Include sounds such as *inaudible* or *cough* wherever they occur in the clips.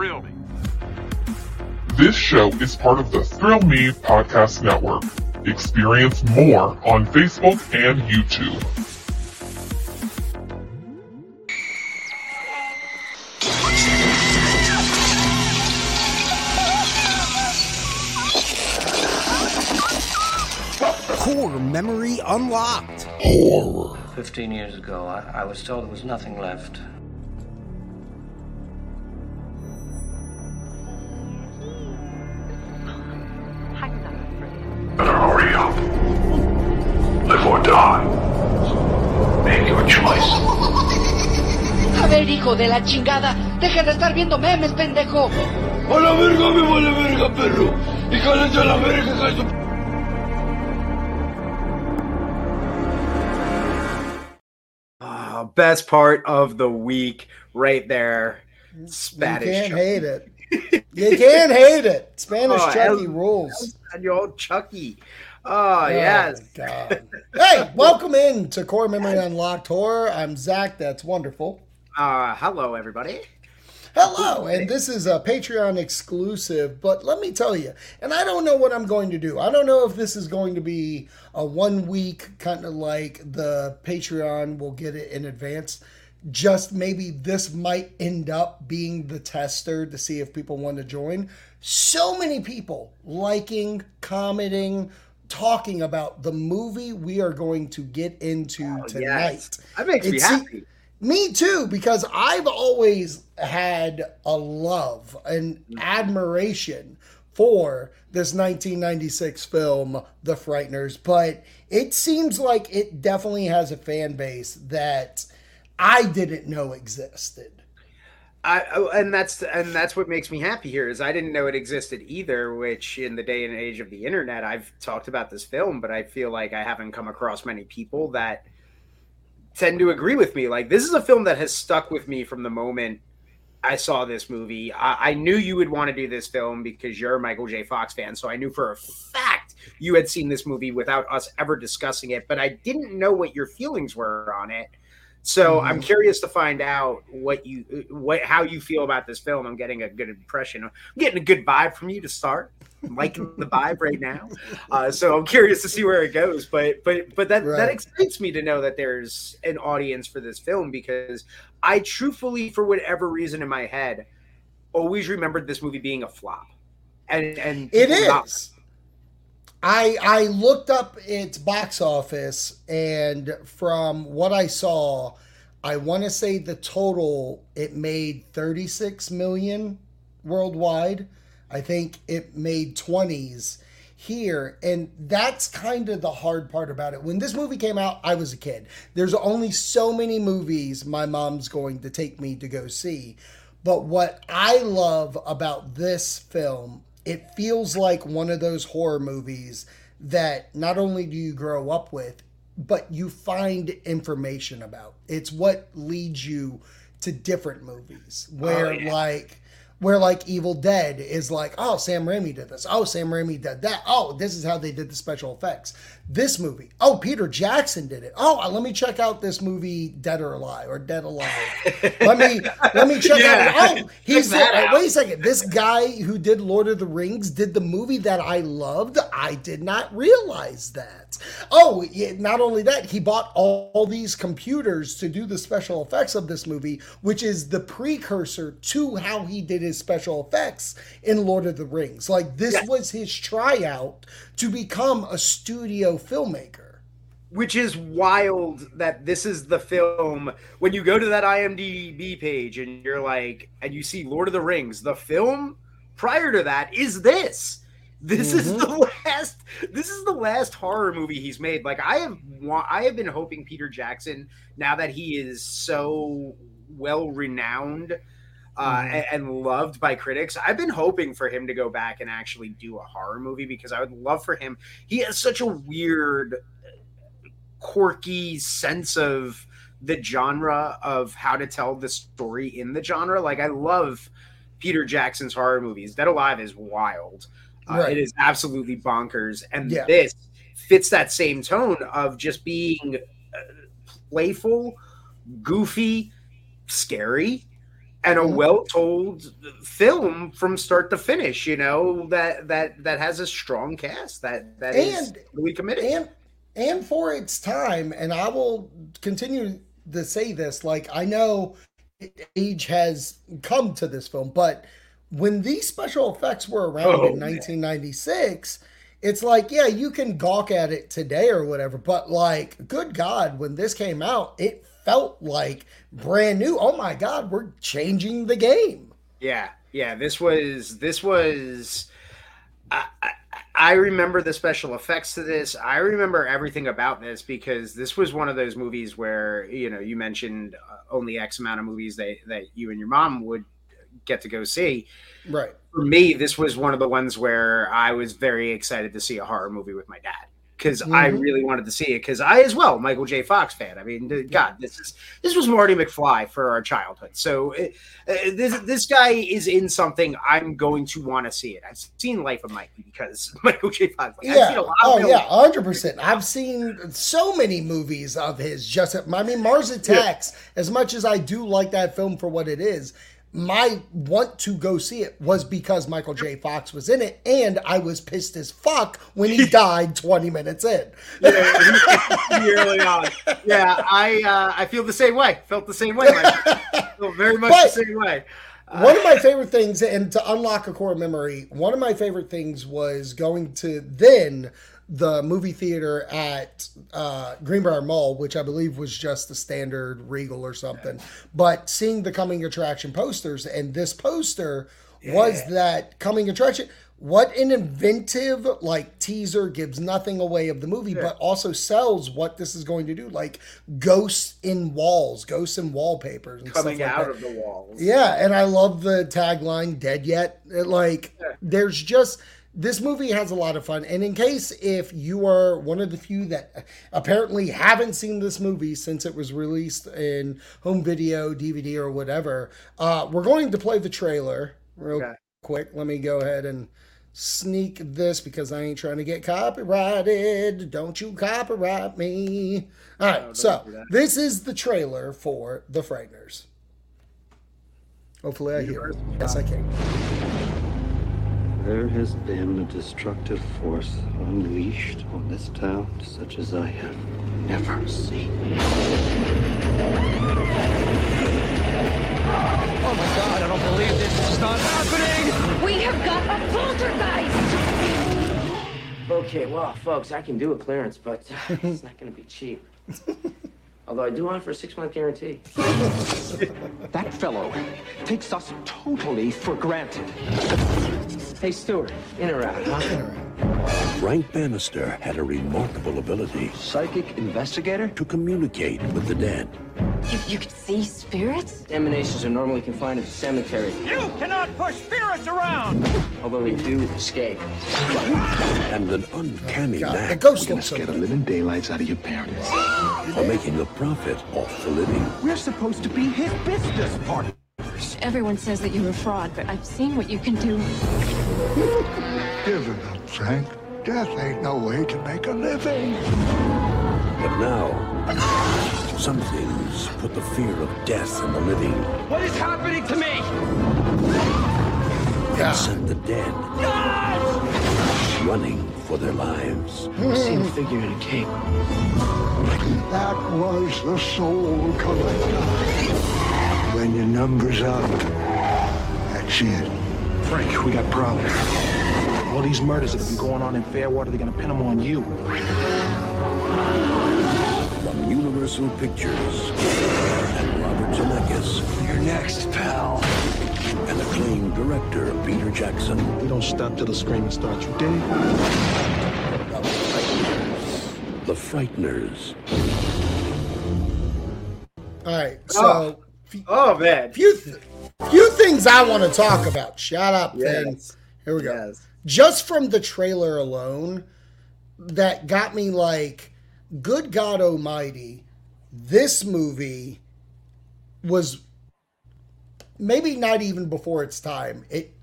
thrill me. This show is part of the Thrill Me Podcast Network. Experience more on Facebook and YouTube. Core memory unlocked. Horror. 15 years ago, I, I was told there was nothing left. De la chingada, deja de estar viendo memes, pendejo. ¡A la verga, me vale verga, perro! ¡Y cállate a la verga, hija de tu- Ah, best part of the week right there. Spanish. You can't Chucky. hate it. You can't hate it. Spanish Oh, Chucky El- rules. And your old Chucky. Oh, yes. Oh, God. hey, welcome in to Core Memory Unlocked Horror. I'm Zak. That's wonderful. Uh, hello, everybody. Hello, and this is a Patreon exclusive, but let me tell you, and I don't know what I'm going to do. I don't know if this is going to be a one week kind of like the Patreon will get it in advance. Just maybe this might end up being the tester to see if people want to join. So many people liking, commenting, talking about the movie we are going to get into tonight. Yes. That makes me happy. Me too, because I've always had a love and admiration for this 1996 film, The Frighteners, but it seems like it definitely has a fan base that I didn't know existed. I, oh, and that's and that's what makes me happy here is I didn't know it existed either. Which in the day and age of the internet, I've talked about this film, but I feel like I haven't come across many people that tend to agree with me. Like this is a film that has stuck with me from the moment I saw this movie. I, I knew you would want to do this film because you're a Michael J. Fox fan, so I knew for a fact you had seen this movie without us ever discussing it. But I didn't know what your feelings were on it. So mm-hmm. I'm curious to find out what you what how you feel about this film. I'm getting a good impression. I'm getting a good vibe from you to start. I'm liking the vibe right now. Uh, so I'm curious to see where it goes. But but but that that excites me to know that there's an audience for this film because I truthfully, for whatever reason in my head, always remembered this movie being a flop. And and It people not- I I looked up its box office and from what I saw, I want to say the total it made 36 million worldwide. I think it made 20s here and that's kind of the hard part about it. When this movie came out, I was a kid. There's only so many movies my mom's going to take me to go see. But what I love about this film, it feels like one of those horror movies that not only do you grow up with, but you find information about. It's what leads you to different movies oh, where yeah. like where like Evil Dead is like, oh, Sam Raimi did this. Oh, Sam Raimi did that. Oh, this is how they did the special effects. This movie. Oh, Peter Jackson did it. Oh, let me check out this movie Dead or Alive or Dead Alive. let me let me check *laughs* Yeah. out. Oh, he's out. wait a second. This guy who did Lord of the Rings did the movie that I loved. I did not realize that. Oh, yeah, not only that, he bought all, all these computers to do the special effects of this movie, which is the precursor to how he did his special effects in Lord of the Rings. Like this Yes. was his tryout to become a studio filmmaker. which is wild that this is the film when you go to that IMDb page and you're like and you see Lord of the Rings the film prior to that is this this is mm-hmm. the *laughs* last this is the last horror movie he's made like I have I have been hoping Peter Jackson now that he is so well renowned uh, Mhm. and loved by critics. I've been hoping for him to go back and actually do a horror movie because I would love for him. He has such a weird, quirky sense of the genre of how to tell the story in the genre. Like I love Peter Jackson's horror movies. Dead Alive is wild. Uh, Right. It is absolutely bonkers, and Yeah. this fits that same tone of just being uh, playful, goofy, scary, and a Mhm. well-told film from start to finish. You know that that that has a strong cast that that is And- really committed. and and for its time and i will continue to say this like i know age has come to this film but when these special effects were around Oh, in man. 1996 it's like yeah you can gawk at it today or whatever but like good god when this came out it felt like brand new oh my god we're changing the game Yeah, yeah. This was this was. I, I, I remember the special effects to this. I remember everything about this because this was one of those movies where you know you mentioned uh, only X amount of movies that that you and your mom would get to go see. right For me, this was one of the ones where I was very excited to see a horror movie with my dad because I Mhm. really wanted to see it because I as well Michael J. Fox fan. I mean, God, this is this was Marty McFly for our childhood. So uh, uh, this this guy is in something I'm going to want to see it. I've seen Life of Mikey because *laughs* Michael J. Fox. Like, I've Yeah. seen a lot Oh, of yeah. hundred percent. I've seen so many movies of his. Just, I mean, Mars Attacks. As much as I do like that film for what it is, my want to go see it was because Michael J. Fox was in it, and I was pissed as fuck when he *laughs* died twenty minutes in. Yeah, on. Yeah, I uh, I feel the same way. Felt the same way. Very much But- the same way. One of my favorite things, and to unlock a core memory, one of my favorite things was going to then the movie theater at uh, Greenbrier Mall, which I believe was just a standard Regal or something, but seeing the coming attraction posters, and this poster was that coming attraction. What an inventive like teaser gives nothing away of the movie, but also sells what this is going to do, like ghosts in walls, ghosts in wallpapers, and Coming stuff like out that. of the walls. Yeah, and I love the tagline "Dead Yet." It, like, there's just this movie has a lot of fun. And in case if you are one of the few that apparently haven't seen this movie since it was released in home video, DVD, or whatever, uh, we're going to play the trailer real Okay. quick. Let me go ahead and sneak this because I ain't trying to get copyrighted. Don't you copyright me. All right, oh, don't so this is the trailer for The Frighteners. Hopefully, I hear it. Yes, I can. There has been a destructive force unleashed on this town such as I have never seen. Oh my god, I don't believe this is not happening! We have got a poltergeist! Okay, well, folks, I can do a clearance, but uh, it's not going to be cheap. *laughs* Although I do offer a six-month guarantee. *laughs* That fellow takes us totally for granted. Hey, Stuart, in or out, huh? Frank Bannister had a remarkable ability Psychic investigator? to communicate with the dead. You, you could see spirits? Emanations are normally confined to the cemetery, You cannot push spirits around! although they do escape. And an uncanny God, the knack ghost looks so Get the living daylights out of your parents. for making a profit off the living. We're supposed to be his business partner. Everyone says that you're a fraud, but I've seen what you can do. Give it up, Frank. Death ain't no way to make a living. But now, some things put the fear of death in the living What is happening to me? and sent the dead running for their lives. I've seen a figure in a cape. That was the soul collector. When your number's up, that's it. Frank, we got problems. All these murders that have been going on in Fairwater, they're gonna pin them on you. From Universal Pictures and Robert Zemeckis You're next, pal. and acclaimed director Peter Jackson. We don't stop till the screaming starts, you dig? The Frighteners. All right, oh. so few, Oh man. few, th- few things I want to talk about. Shut up, Finn. Yes. Here we go. Yes. Just from the trailer alone, that got me like, good God Almighty, this movie was maybe not even before its time. It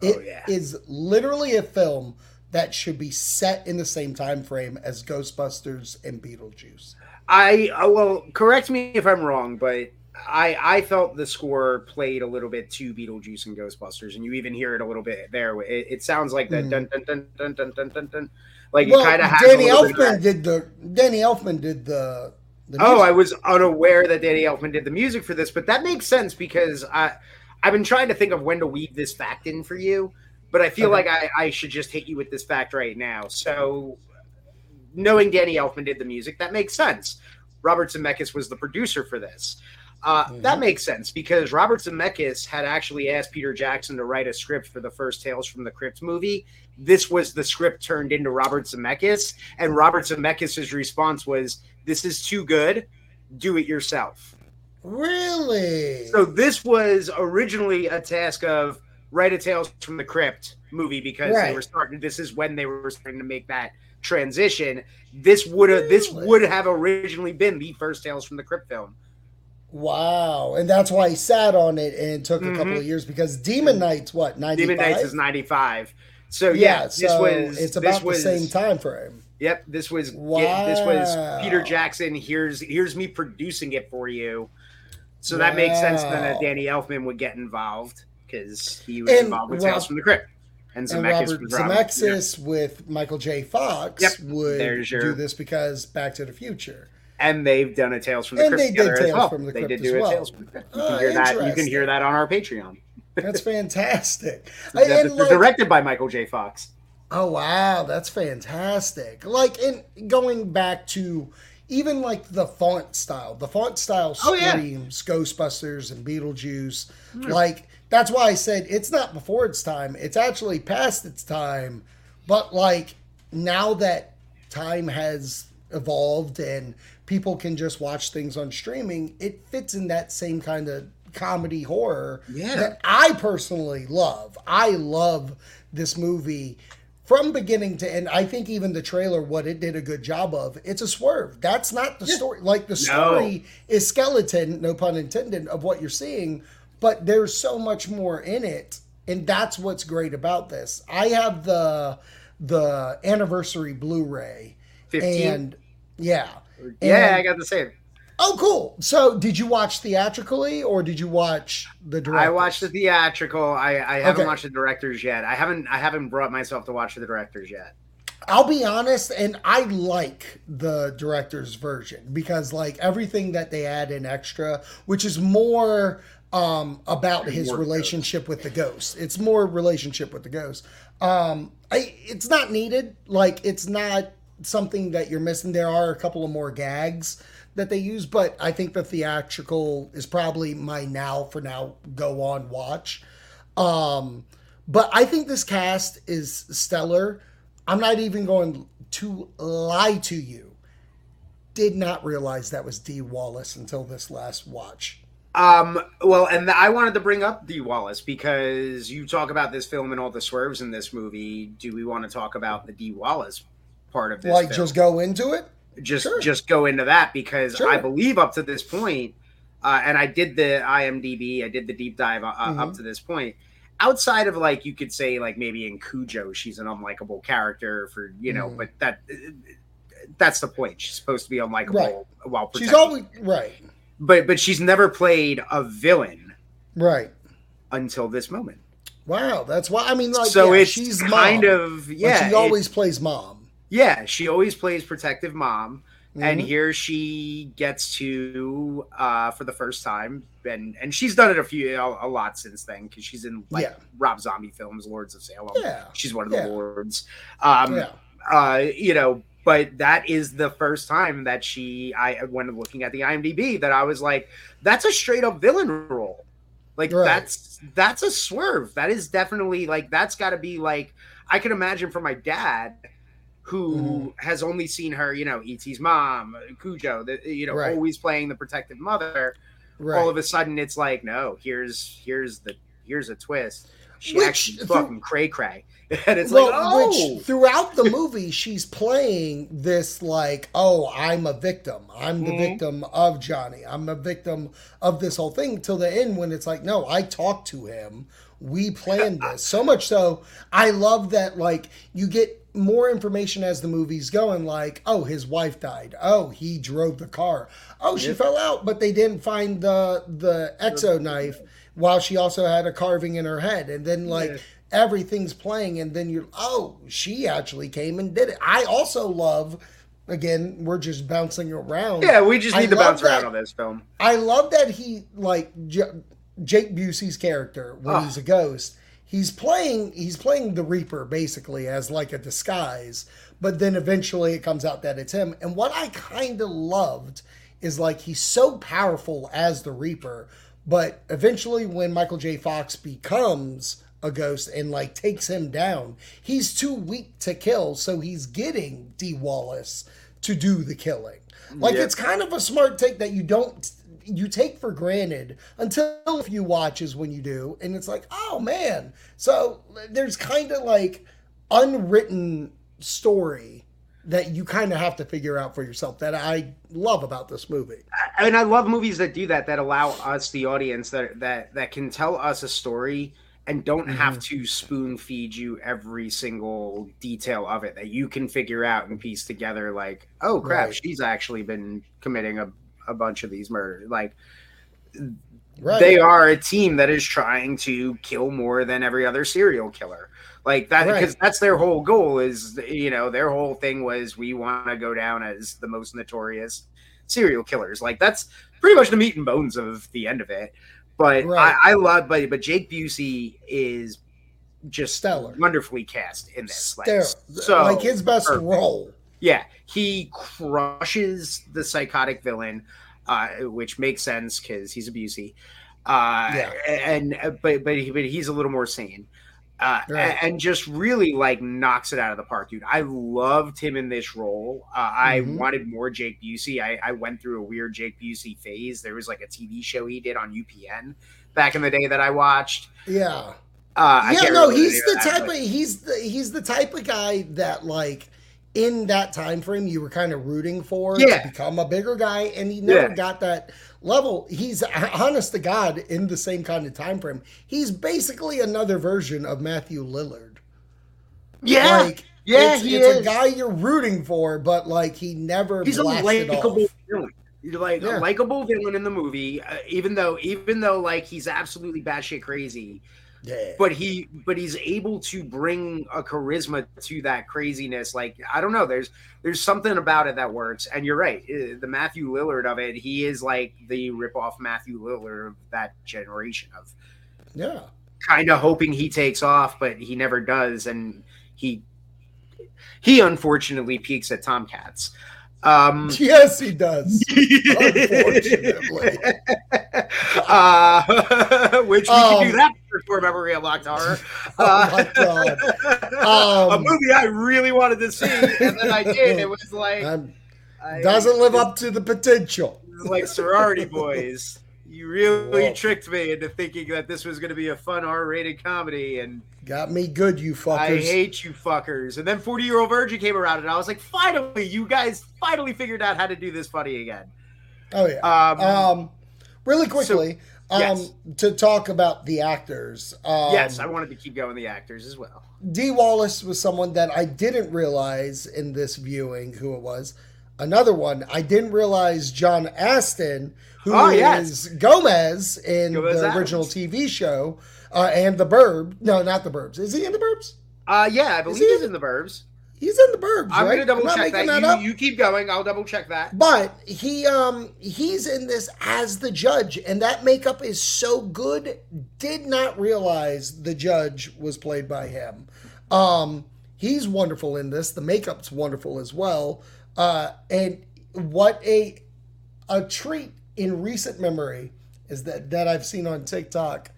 it is yeah. literally a film that should be set in the same time frame as Ghostbusters and Beetlejuice. I uh, well, correct me if I'm wrong, but I I felt the score played a little bit to Beetlejuice and Ghostbusters, and you even hear it a little bit there. It, it sounds like that mm. dun, dun dun dun dun dun dun dun Like well, kind of Danny Elfman did the Danny Elfman did the. the oh, I was unaware that Danny Elfman did the music for this, but that makes sense because I I've been trying to think of when to weave this fact in for you, but I feel okay. like I, I should just hit you with this fact right now. So knowing Danny Elfman did the music, that makes sense. Robert Zemeckis was the producer for this. Uh, Mm-hmm. That makes sense because Robert Zemeckis had actually asked Peter Jackson to write a script for the first Tales from the Crypt movie. This was the script turned into Robert Zemeckis, and Robert Zemeckis' response was, "This is too good. Do it yourself." Really? So this was originally a task of write a Tales from the Crypt movie because they were starting. This is when they were starting to make that transition. This would have this would have originally been the first Tales from the Crypt film. Wow, and that's why he sat on it, and it took a couple Mhm. of years because Demon Knights, what ninety Demon? Knights is ninety five. So yeah, yeah, this so was it's this about was, the same time frame. Yep, this was yeah, this was Peter Jackson. Here's here's me producing it for you. So that makes sense then that Danny Elfman would get involved because he was And involved with Rob- Tales from the Crypt. And And Zemeckis was Robert- Zemeckis with Michael J. Fox Yep, would your- do this because Back to the Future. And they've done a Tales from the And Crypt they did together as Tales well. from the they Crypt did do a well. Tales from the Crypt. You Oh, can hear that. You can hear that on our Patreon. That's *laughs* fantastic. They're like- directed by Michael J. Fox. Oh wow, that's fantastic. Like in going back to even like the font style. The font style Oh, yeah. Ghostbusters and Beetlejuice. Hmm. Like that's why I said it's not before its time. It's actually past its time. But like now that time has evolved and people can just watch things on streaming, it fits in that same kind of comedy horror Yeah. that I personally love. I love this movie from beginning to end. I think even the trailer, what it did a good job of, it's a swerve. That's not the story. Like the story is skeleton, no pun intended, of what you're seeing, but there's so much more in it. And that's what's great about this. I have the the anniversary Blu-ray. 15? And yeah. Yeah, And- I got the same. Oh, cool. So, did you watch theatrically or did you watch the director? I watched the theatrical. I, I haven't Okay. watched the directors yet. I haven't I haven't brought myself to watch the directors yet. I'll be honest, and I like the director's version because, like, everything that they add in extra, which is more um, about his relationship with the ghost. It's more relationship with the ghost. Um, I, it's not needed. Like, it's not something that you're missing. There are a couple of more gags that they use, but I think the theatrical is probably my now for now go on watch. Um, but I think this cast is stellar. I'm not even going to lie to you. Did not realize that was Dee Wallace until this last watch. Um, well, and I wanted to bring up Dee Wallace because you talk about this film and all the swerves in this movie. Do we want to talk about the Dee Wallace part of this? like, film? just go into it. just Sure. just go into that because Sure. I believe up to this point, uh, and I did the IMDb, I did the deep dive uh, up Mhm. to this point. Outside of like you could say like maybe in Cujo she's an unlikable character for you know, Mhm. but that that's the point. She's supposed to be unlikable Right. while She's protecting. always right, but but she's never played a villain right. until this moment. Wow, that's why. I mean, like, so yeah, it's she's kind mom, of yeah. she it- always plays mom. Yeah, she always plays protective mom. And Mhm. here she gets to uh for the first time and and she's done it a few a, a lot since then because she's in like Yeah. Rob Zombie films, Lords of Salem. Yeah, She's one of yeah. the lords. Um Yeah. uh you know, but that is the first time that she I when looking at the IMDb that I was like, that's a straight up villain role. Like Right. that's that's a swerve. That is definitely like that's got to be like I can imagine for my dad who Mm-hmm. has only seen her, you know, E.T.'s mom, Cujo, the, you know, Right. always playing the protective mother. Right. All of a sudden, it's like, no, here's here's the here's a twist. She Which actually through- fucking cray cray, *laughs* and it's well, like, oh, which throughout the *laughs* movie she's playing this like, oh, I'm a victim. I'm the Mhm. victim of Johnny. I'm a victim of this whole thing till the end when it's like, no, I talked to him. We planned this. So much so, I love that like you get more information as the movie's going like, oh, his wife died. Oh, he drove the car. Oh, she fell out, but they didn't find the the exo knife while she also had a carving in her head. And then like Yeah. everything's playing and then you're oh she actually came and did it i also love again we're just bouncing around yeah, we just I need to love bounce around that- on this film. i love that he like jake busey's character when Oh. he's a ghost he's playing he's playing the reaper basically as like a disguise but then eventually it comes out that it's him and what i kind of loved is like he's so powerful as the reaper but eventually when michael j fox becomes a ghost and like takes him down he's too weak to kill so he's getting dee wallace to do the killing like Yep. it's kind of a smart take that you don't you take for granted until if you watches when you do and it's like oh man so there's kind of like unwritten story that you kind of have to figure out for yourself that i love about this movie I mean, I love movies that do that, that allow us, the audience, that that that can tell us a story and don't Mm-hmm. have to spoon feed you every single detail of it. That you can figure out and piece together. Like, oh crap, Right. she's actually been committing a, a bunch of these murders. Like, right they are a team that is trying to kill more than every other serial killer. Like that, Right. because that's their whole goal. Is you know their whole thing was we want to go down as the most notorious serial killers. Like that's pretty much the meat and bones of the end of it. But Right. I, I love, but but Jake Busey is just Stellar. wonderfully cast in this. Like, so like his best perfect. role Yeah, he crushes the psychotic villain, uh, which makes sense because he's a Busey. Uh, Yeah. and but but he, but he's a little more sane. Uh, Right. and just really like knocks it out of the park, dude. I loved him in this role. Uh, I Mhm. wanted more Jake Busey. I, I went through a weird Jake Busey phase. There was like a TV show he did on UPN back in the day that I watched. yeah Uh, I yeah, no, he's the that, type of he's the he's the type of guy that like in that time frame you were kind of rooting for Yeah. to become a bigger guy, and he never Yeah. got that level. He's honest to God in the same kind of time frame. He's basically another version of Matthew Lillard. Yeah, like yeah, it's, he it's is. a guy you're rooting for, but like he never he's a likable villain. Like Yeah. a likable villain in the movie, uh, even though even though like he's absolutely batshit crazy, Yeah, but he but he's able to bring a charisma to that craziness. Like I don't know, there's there's something about it that works. And you're right, uh, the Matthew Lillard of it, he is like the ripoff Matthew Lillard of that generation of yeah. kind of hoping he takes off, but he never does, and he he unfortunately peaks at Tomcats. Um, *laughs* Yes, he does. *laughs* Unfortunately. *laughs* uh, which we can Um, do that for memory unlocked horror. Oh my god. *laughs* a Um, movie I really wanted to see, and then I did. It was like Um, I- doesn't live up to the potential. like sorority boys. You really Whoa. tricked me into thinking that this was going to be a fun R-rated comedy, and Got me good, you fuckers. I hate you fuckers. And then 40 Year Old Virgin came around, and I was like, finally, you guys finally figured out how to do this funny again. oh yeah. Um, Um, really quickly, um, yes. to talk about the actors. Um, yes, I wanted to keep going the actors as well. Dee Wallace was someone that I didn't realize in this viewing who it was. Another one I didn't realize John Astin, who is Oh, yes. Gomez in Gomez the Addams. original TV show, uh, and the Burbs. No, not the Burbs. Is he in the Burbs? Uh, yeah, I believe he- he's in the Burbs. He's in the Burbs. I'm right? gonna double not check that. you, you keep going. I'll double check that. But he um he's in this as the judge, and that makeup is so good. Did not realize the judge was played by him. Um, he's wonderful in this. The makeup's wonderful as well. Uh, and what a a treat in recent memory is that that I've seen on TikTok.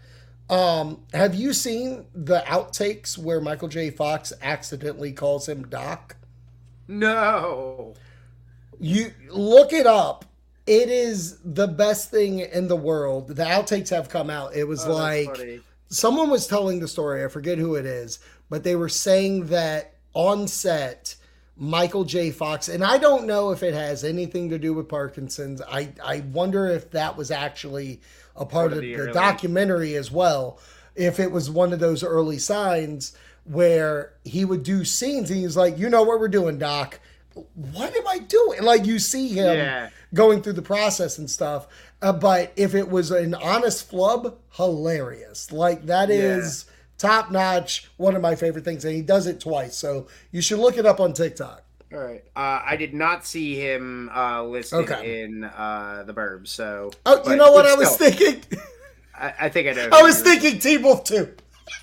Um, have you seen the outtakes where Michael J. Fox accidentally calls him Doc? No. You look it up. It is the best thing in the world. The outtakes have come out. It was Oh, like someone was telling the story. I forget who it is, but they were saying that on set, Michael J. Fox, and I don't know if it has anything to do with Parkinson's. I I wonder if that was actually a part of the the documentary as well. If it was one of those early signs where he would do scenes and he's like, you know what we're doing, Doc. What am I doing? Like you see him Yeah. going through the process and stuff. Uh, but if it was an honest flub, hilarious. Like that is top notch. One of my favorite things, and he does it twice. So you should look it up on TikTok. All right. Uh, I did not see him uh, listed Okay. in uh, the Burbs. So. Oh, you know what I was still, thinking? I, I think I know. I was thinking Teen Wolf too.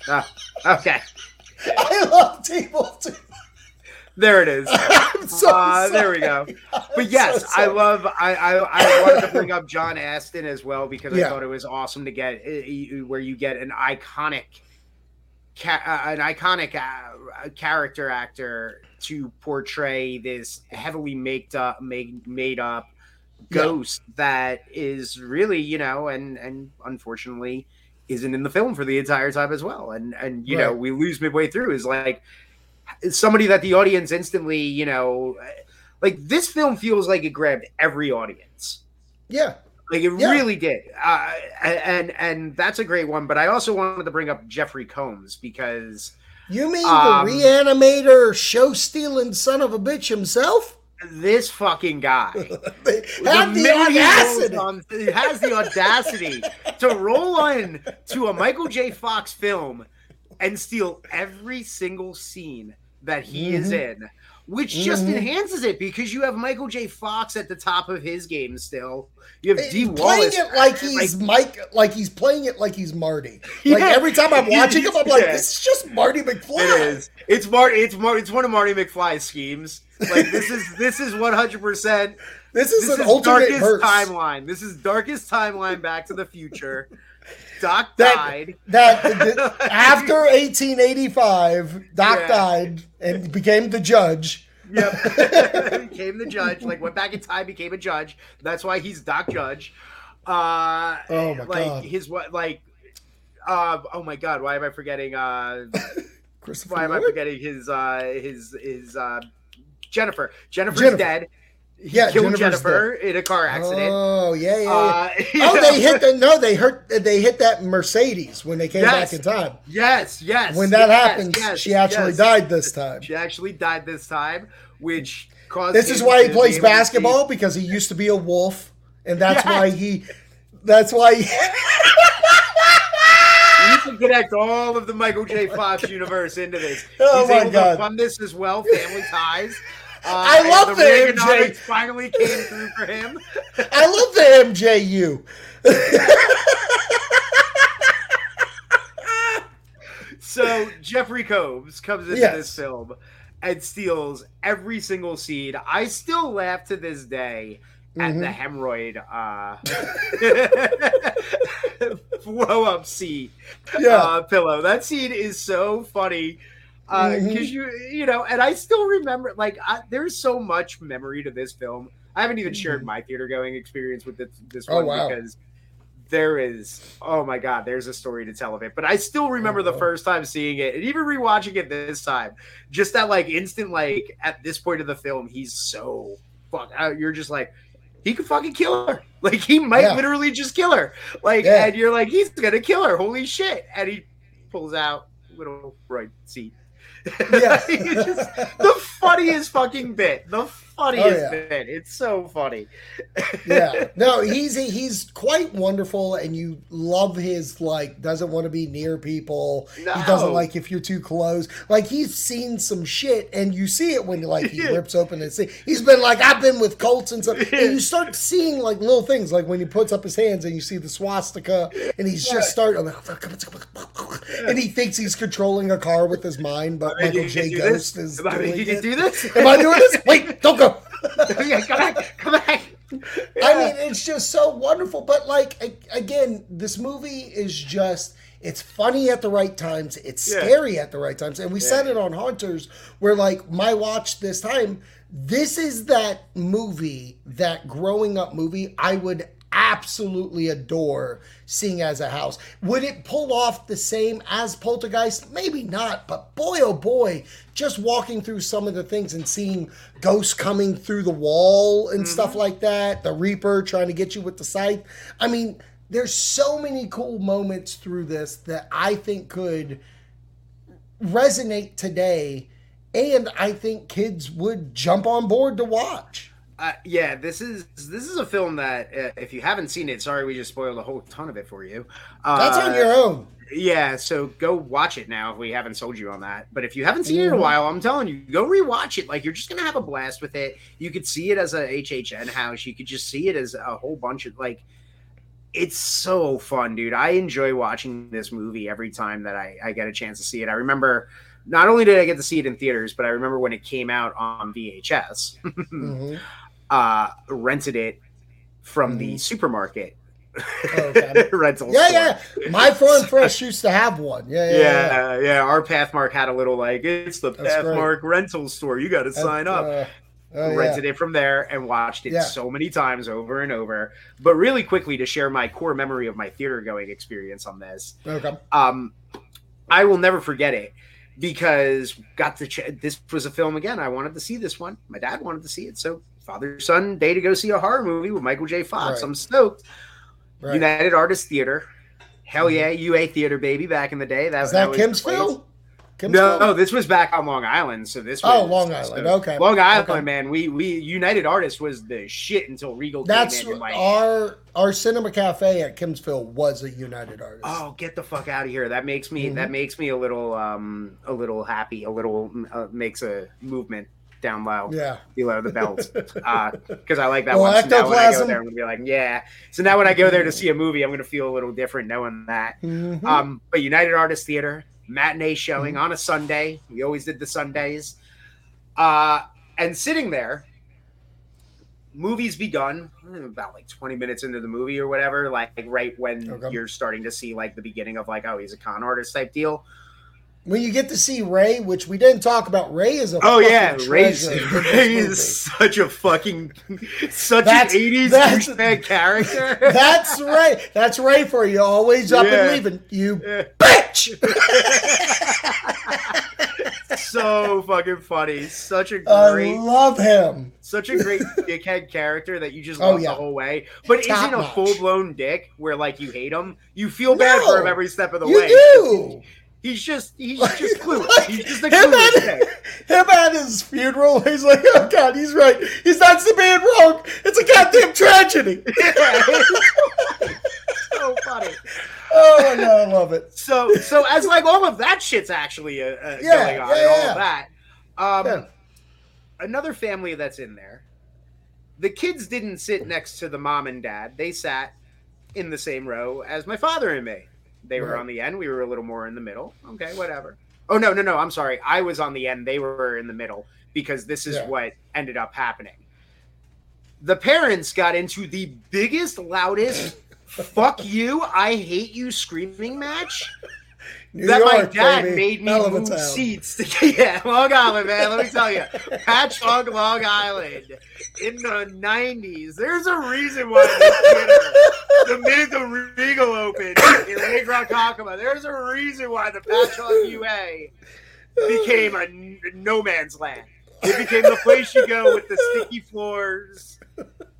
Ah, okay. I love Teen Wolf too. There it is. *laughs* I'm so uh, there we go. But yes, so I love. I, I I wanted to bring up John Astin as well because Yeah. I thought it was awesome to get uh, where you get an iconic, uh, an iconic uh, character actor to portray this heavily made up, made made up ghost that is really you know and and unfortunately isn't in the film for the entire time as well. And and you know we lose midway through is like somebody that the audience instantly you know like this film feels like it grabbed every audience. Yeah. like it Yeah. really did. Uh, and and that's a great one but i also wanted to bring up jeffrey combs because You mean Um, the reanimator, show stealing son of a bitch himself? this fucking guy *laughs* Have the minute he audacity. on- has the audacity to roll on to a Michael J. Fox film and steal every single scene that he is Mm-hmm. in, which just Mhm. enhances it because you have Michael J. Fox at the top of his game still. You have D. Playing Wallace it like he's Mike, like he's playing it like he's Marty. *laughs* Like Yeah. every time I'm *laughs* watching him, I'm like, Yeah. this is just Marty McFly. It is. It's Marty. It's Mar- It's one of Marty McFly's schemes. Like this is *laughs* this is one hundred percent. This is This an is darkest verse. timeline. This is darkest timeline. Back to the Future. Doc died. That that- *laughs* after 1885, Doc Yeah. died and became the judge. Yep. *laughs* *laughs* became the judge. Like went back in time, became a judge. That's why he's Doc Judge. Uh, Oh my like God. his what? Like, uh, oh my God, why am I forgetting? Uh, Christopher why am I forgetting his uh his his uh Jennifer? Jennifer's Jennifer. dead. Yeah, killed Jennifer in a car accident. Oh yeah, yeah. Uh, yeah. *laughs* you oh, know? they hit the no. They hurt. They hit that Mercedes when they came Yes. back in time. Yes, yes. When that yes, happens, yes, she actually died this time. She actually died this time, which caused. This is why he plays basketball because he used to be a wolf, and that's why he. That's why. He, You can connect all of the Michael J. Fox universe into this. *laughs* Oh He's my able God. to fund this as well. Family ties. *laughs* Uh, I love the Reaganomics MJ. Finally came through for him. *laughs* I love the MJU. *laughs* So Jeffrey Combs comes into Yes. this film and steals every single scene. I still laugh to this day at the hemorrhoid *laughs* uh blow up scene Yeah. uh pillow. That scene is so funny. Uh Mhm. because you you know, and I still remember like I, there's so much memory to this film. I haven't even shared my theater going experience with this, this Oh, one wow. because there is oh my god there's a story to tell of it but i still remember the wow. first time seeing it and even rewatching it this time just that like instant like at this point of the film he's so fuck uh, you're just like he could fucking kill her *laughs* like he might Yeah. literally just kill her like Yeah. and you're like he's gonna kill her holy shit and he pulls out little right seat *laughs* Yeah. Just the funniest fucking bit the funniest Oh, yeah. bit it's so funny. *laughs* Yeah. No he's he's quite wonderful and you love his like doesn't want to be near people. He doesn't like if you're too close. Like he's seen some shit and you see it when like he *laughs* rips open his thing he's been like i've been with colts and stuff and you start seeing like little things like when he puts up his hands and you see the swastika and he's just starting *laughs* and he thinks he's controlling a car with his mind but I mean, michael j. ghost this? is Am I- doing you can it. do this? am i doing this? Wait don't go yeah, come back, come back. I mean, it's just so wonderful. But like a- again, this movie is just it's funny at the right times, it's Yeah. scary at the right times. And we said it on Hunters where like my watch this time, this is that movie, that growing up movie I would absolutely adore seeing as a house. Would it pull off the same as Poltergeist? Maybe not, but boy oh boy, just walking through some of the things and seeing ghosts coming through the wall and stuff mm-hmm. like that, the Reaper trying to get you with the scythe. I mean, there's so many cool moments through this that I think could resonate today and I think kids would jump on board to watch. Uh, yeah, this is this is a film that uh, if you haven't seen it, sorry we just spoiled a whole ton of it for you. Uh, That's on your own. Yeah, so go watch it now if we haven't sold you on that. But if you haven't seen it in a Mhm. while, I'm telling you, go rewatch it. Like you're just gonna have a blast with it. You could see it as a HHN house. You could just see it as a whole bunch of like. It's so fun, dude. I enjoy watching this movie every time that I, I get a chance to see it. I remember not only did I get to see it in theaters, but I remember when it came out on VHS. *laughs* Mhm. uh, rented it from the supermarket Okay. *laughs* rental Yeah, store. yeah. My Farm *laughs* Fresh used to have one. Yeah, yeah. yeah. Yeah, yeah, Our Pathmark had a little like it's the That's great. Pathmark rental store. You got to sign up. Oh, yeah. Rented it from there and watched it Yeah. so many times over and over. But really quickly to share my core memory of my theater going experience on this. Okay. Um, I will never forget it because got the ch- this was a film again. I wanted to see this one. My dad wanted to see it, so father son day to go see a horror movie with Michael J. Fox. Right. I'm stoked. Right. Mm-hmm. United Artists Theater, hell yeah, UA Theater baby back in the day. That Is that was the Kimsville? Kimsville? No, no, this was back on Long Island. So this Oh, was Long Island, okay. Long Island, Okay. man. We we United Artists was the shit until Regal That's came in and like our our cinema cafe at Kimsville was a United Artist. Oh, get the fuck out of here! That makes me Mhm. that makes me a little um a little happy. A little uh, makes a movement down low. Yeah. below the belt. *laughs* Because I like that Well, one. So now when I go there, I'm gonna be like, yeah. So now when I go there to see a movie, I'm gonna feel a little different knowing that. Mhm. Um, but United Artists Theater matinee showing on a Sunday. We always did the Sundays. Uh, and sitting there, movies begun about like 20 minutes into the movie or whatever, like right when Okay. you're starting to see like the beginning of like, oh, he's a con artist type deal. when you get to see Ray, which we didn't talk about, Ray is a Oh yeah, Ray's, treasure *laughs* in this Ray is such a fucking such That's- an 80s that's- douchebag character. *laughs* That's Ray. That's Ray for you. Always up Yeah. and leaving. You Yeah. *laughs* bitch. *laughs* so fucking funny. Such a I great I love him. such a great dickhead character that you just Oh, love yeah. the whole way. But Top isn't a full blown dick where like you hate him. You feel bad for him every step of the you way. do. He's just he's just clueless. *laughs* Like, He's just a him, at, him at his funeral, he's like, oh God, he's right. He's not the man wrong. It's a goddamn tragedy. *laughs* Oh my God, I love it. So so as like all of that shit's actually uh, uh, Yeah, going on yeah, and all yeah. of that. Um, Yeah. Another family that's in there. The kids didn't sit next to the mom and dad. They sat in the same row as my father and me. They were Right. on the end. We were a little more in the middle. Okay, whatever. Oh no, no, no. I'm sorry. I was on the end. They were in the middle because this is Yeah. what ended up happening. The parents got into the biggest, loudest "fuck you, I hate you" screaming match New that my dad baby. made me Hell move seats. To, *laughs* yeah, Long Island, man. Let me tell you, Patchogue, Long Island, in the '90s. There's a reason why the theater, the minute the Regal opened in Lake Ronkonkoma, there's a reason why the Patchogue UA became a no man's land. It became the place you go with the sticky floors.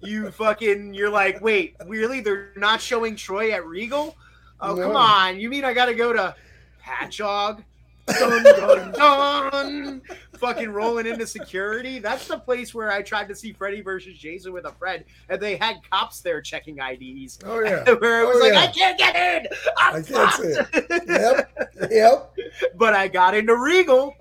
You fucking, you're like, wait, really? They're not showing Troy at Regal? Oh, come on. You mean I got to go to Patchogue? Dun, dun, dun. Fucking rolling into security. That's the place where I tried to see Freddy versus Jason with a friend, and they had cops there checking IDs. Oh yeah. *laughs* Where it Oh, was like, yeah. I can't get in. I'm I can't see it. *laughs* Yep. Yep. but I got into Regal.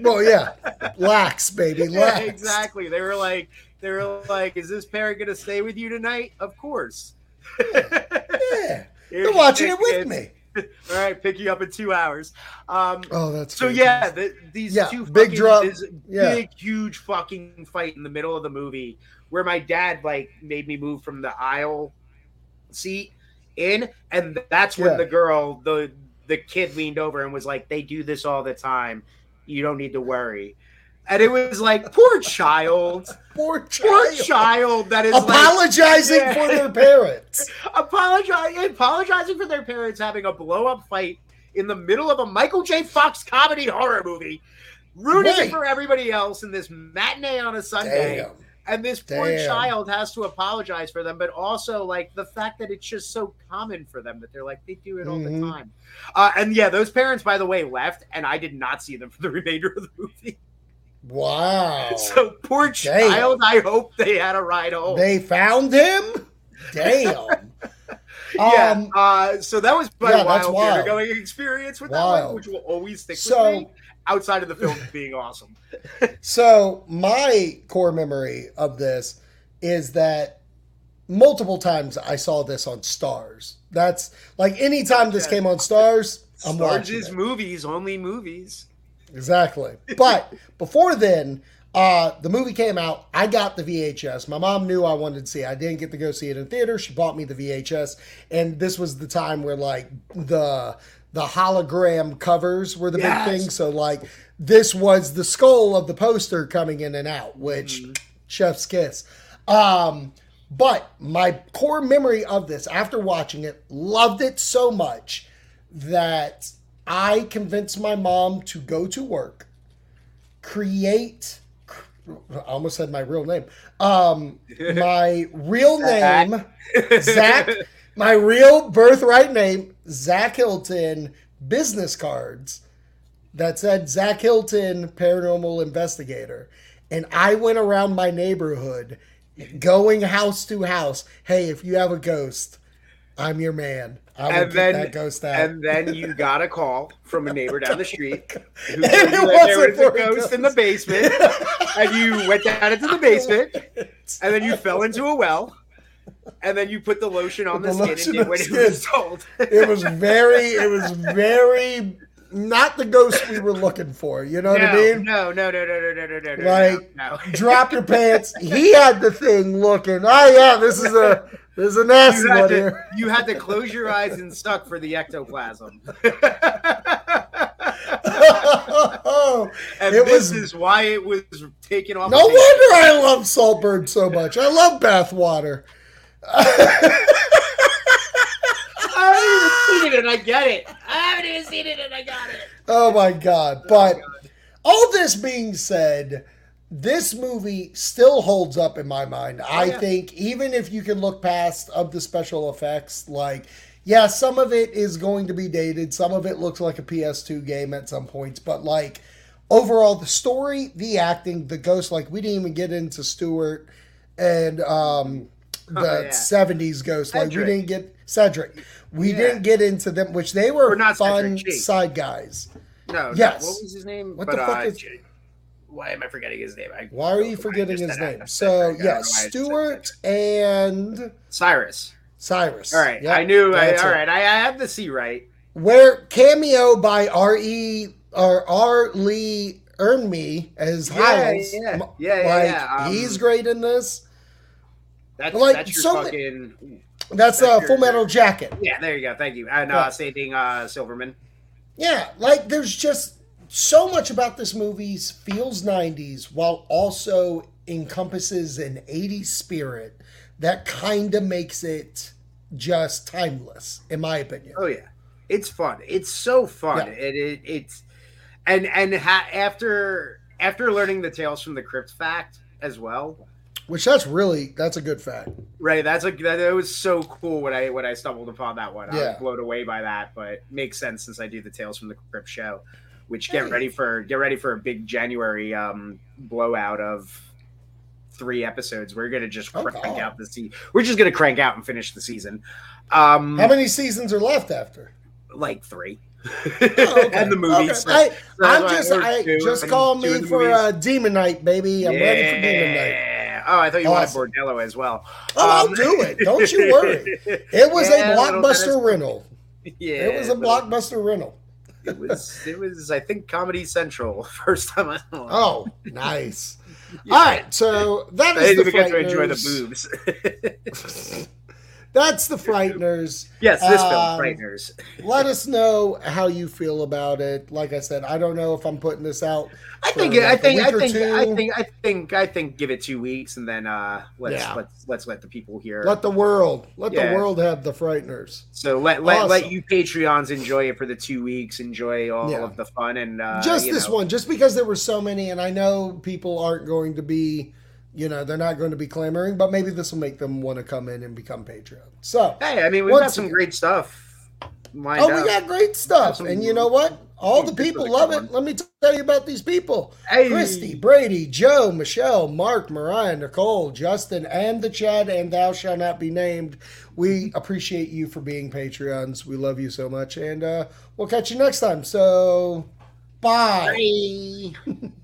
Well, yeah. Lax, baby. *laughs* Yeah, Lax. exactly. They were like, they were like, "Is this parent gonna stay with you tonight?" Of course. Yeah. *laughs* They're watching it with me. *laughs* All right, pick you up in two hours. Um, Oh, that's so great. yeah, the, these Yeah, two big drop. Yeah. big huge fucking fight in the middle of the movie where my dad like made me move from the aisle seat in, and that's when Yeah. the girl, the the kid leaned over and was like, "They do this all the time. You don't need to worry." And it was like poor child, *laughs* Poor poor child. child that is like- Apologizing Yeah. for their parents. *laughs* apologizing apologizing for their parents having a blow up fight in the middle of a Michael J. Fox comedy horror movie, rooting Right. for everybody else in this matinee on a Sunday. Damn. And this poor Damn. child has to apologize for them, but also like the fact that it's just so common for them that they're like they do it all Mhm. the time. Uh, and yeah, those parents, by the way, left, and I did not see them for the *laughs* remainder of the movie. Wow. *laughs* So poor Damn. child. I hope they had a ride home. They found him? Damn. *laughs* yeah. Um, uh, so that was my yeah, wild, going experience with that Wild. one, which will always stick So- with me. Outside of the film *laughs* being awesome. So my core memory of this is that multiple times I saw this on Starz. That's like anytime this came on Starz, I'm watching it. movies, only movies. Exactly. But before then, uh, the movie came out. I got the VHS. My mom knew I wanted to see it. I didn't get to go see it in theater. She bought me the VHS, and this was the time where like the the hologram covers were the Yes. big thing. So like this was the skull of the poster coming in and out, which chef's kiss. Um, but my core memory of this after watching it, loved it so much that I convinced my mom to go to work, create. I almost said my real name. Um, *laughs* my real name, Zach. *laughs* My real birthright name, Zach Hilton. Business cards that said Zach Hilton, paranormal investigator, and I went around my neighborhood, going house to house. Hey, if you have a ghost, I'm your man and then And then you got a call from a neighbor down the street who said there was a ghost, ghost in the basement, and you went down into the basement, and then you fell into a well. And then you put the lotion on the, the skin and when it was told. it was very, it was very not the ghost we were looking for. You know no, what I mean? No, no, no, no, no, no, no, no. Like, no, no. drop your pants. He had the thing looking. Oh yeah, this is a this is a nasty You had, one to, here. *laughs* you had to close your eyes and suck for the ectoplasm. oh, *laughs* and It this was- is why it was taken off. no wonder I love Saltburn so much. I love bath water. I haven't even *laughs* seen it and I get it. I haven't even seen it and I got it. Oh my god! Oh but all this being said, this movie still holds up in my mind. I yeah. think even if you can look past of the special effects, like yeah, some of it is going to be dated. Some of it looks like a PS2 game at some points, but like overall, the story, the acting, the ghost. Like we didn't even get into Stuart and um the Oh, yeah. 70s ghost. Like we didn't get Cedric. We Yeah. didn't get into them, which they were Or not fun Cedric, side guys. No, Yes. no. What was his name? What the fuck is- J- Why am I forgetting his name? I, Why are you forgetting his name? So said- *laughs* I don't know yeah, why I just said Stuart and Cyrus. Cyrus. All right, Yep, I knew. I, all right, I, I have the C right. Where cameo by R E or R Lee Ermey as Yeah, Hiles. yeah, yeah, yeah, like yeah, um, he's great in this. That's Like, that's your so fucking. That's That's uh, your- Full Metal Jacket. Yeah, there you go. Thank you. And Yeah. uh, stating uh, Silverman. Yeah, like there's just so much about this movie feels 90s while also encompasses an 80s spirit that kind of makes it just timeless, in my opinion. Oh yeah, it's fun. It's so fun. Yeah. It, it it's and and ha- after after learning the tales from the crypt fact as well. Which that's really that's a good fact. Right, that's a that, that was so cool when I when I stumbled upon that one. I Yeah. was blown away by that, but makes sense since I do the Tales from the Crypt show. Which get ready for get ready for a big January um blowout of three episodes. We're gonna just Oh, crank out the season. We're just gonna crank out and finish the season. Um How many seasons are left after? like three. Oh, *laughs* okay. and the movies. Okay. I, That's I'm just, I two just call me for uh, Demon Knight, baby. I'm ready for Demon Knight. Oh, I thought you Awesome. wanted Bordello as well. Oh, I'll Um, do it. Don't you worry. *laughs* It was Yeah, a blockbuster rental. *laughs* Yeah, It was a blockbuster rental. It was. It was. I think Comedy Central *laughs* first time I. Oh, nice. *laughs* Yeah. All right, so that I is didn't even get to enjoy the boobs. *laughs* That's the Frighteners. yes, this Um, film, Frighteners. *laughs* Let us know how you feel about it. Like I said, I don't know if I'm putting this out. I think for, I think I think I think I think I think give it two weeks and then uh let's Yeah. let's let's let the people hear. Let the world, let Yeah. the world have the frighteners. so let let, let you Patreons enjoy it for the two weeks, enjoy all Yeah. of the fun and uh, just this know. one, just because there were so many, and I know people aren't going to be, you know, they're not going to be clamoring, but maybe this will make them want to come in and become Patreon. So, Hey, I mean we've got some again- great stuff lined oh, up. we got great stuff, some- and you know what? All the people love it. Let me tell you about these people: Hey. Christy, Brady, Joe, Michelle, Mark, Mariah, Nicole, Justin, and the Chad, and thou shall not be named. We appreciate you for being Patreons. We love you so much, and uh, we'll catch you next time. So, bye. Bye. *laughs*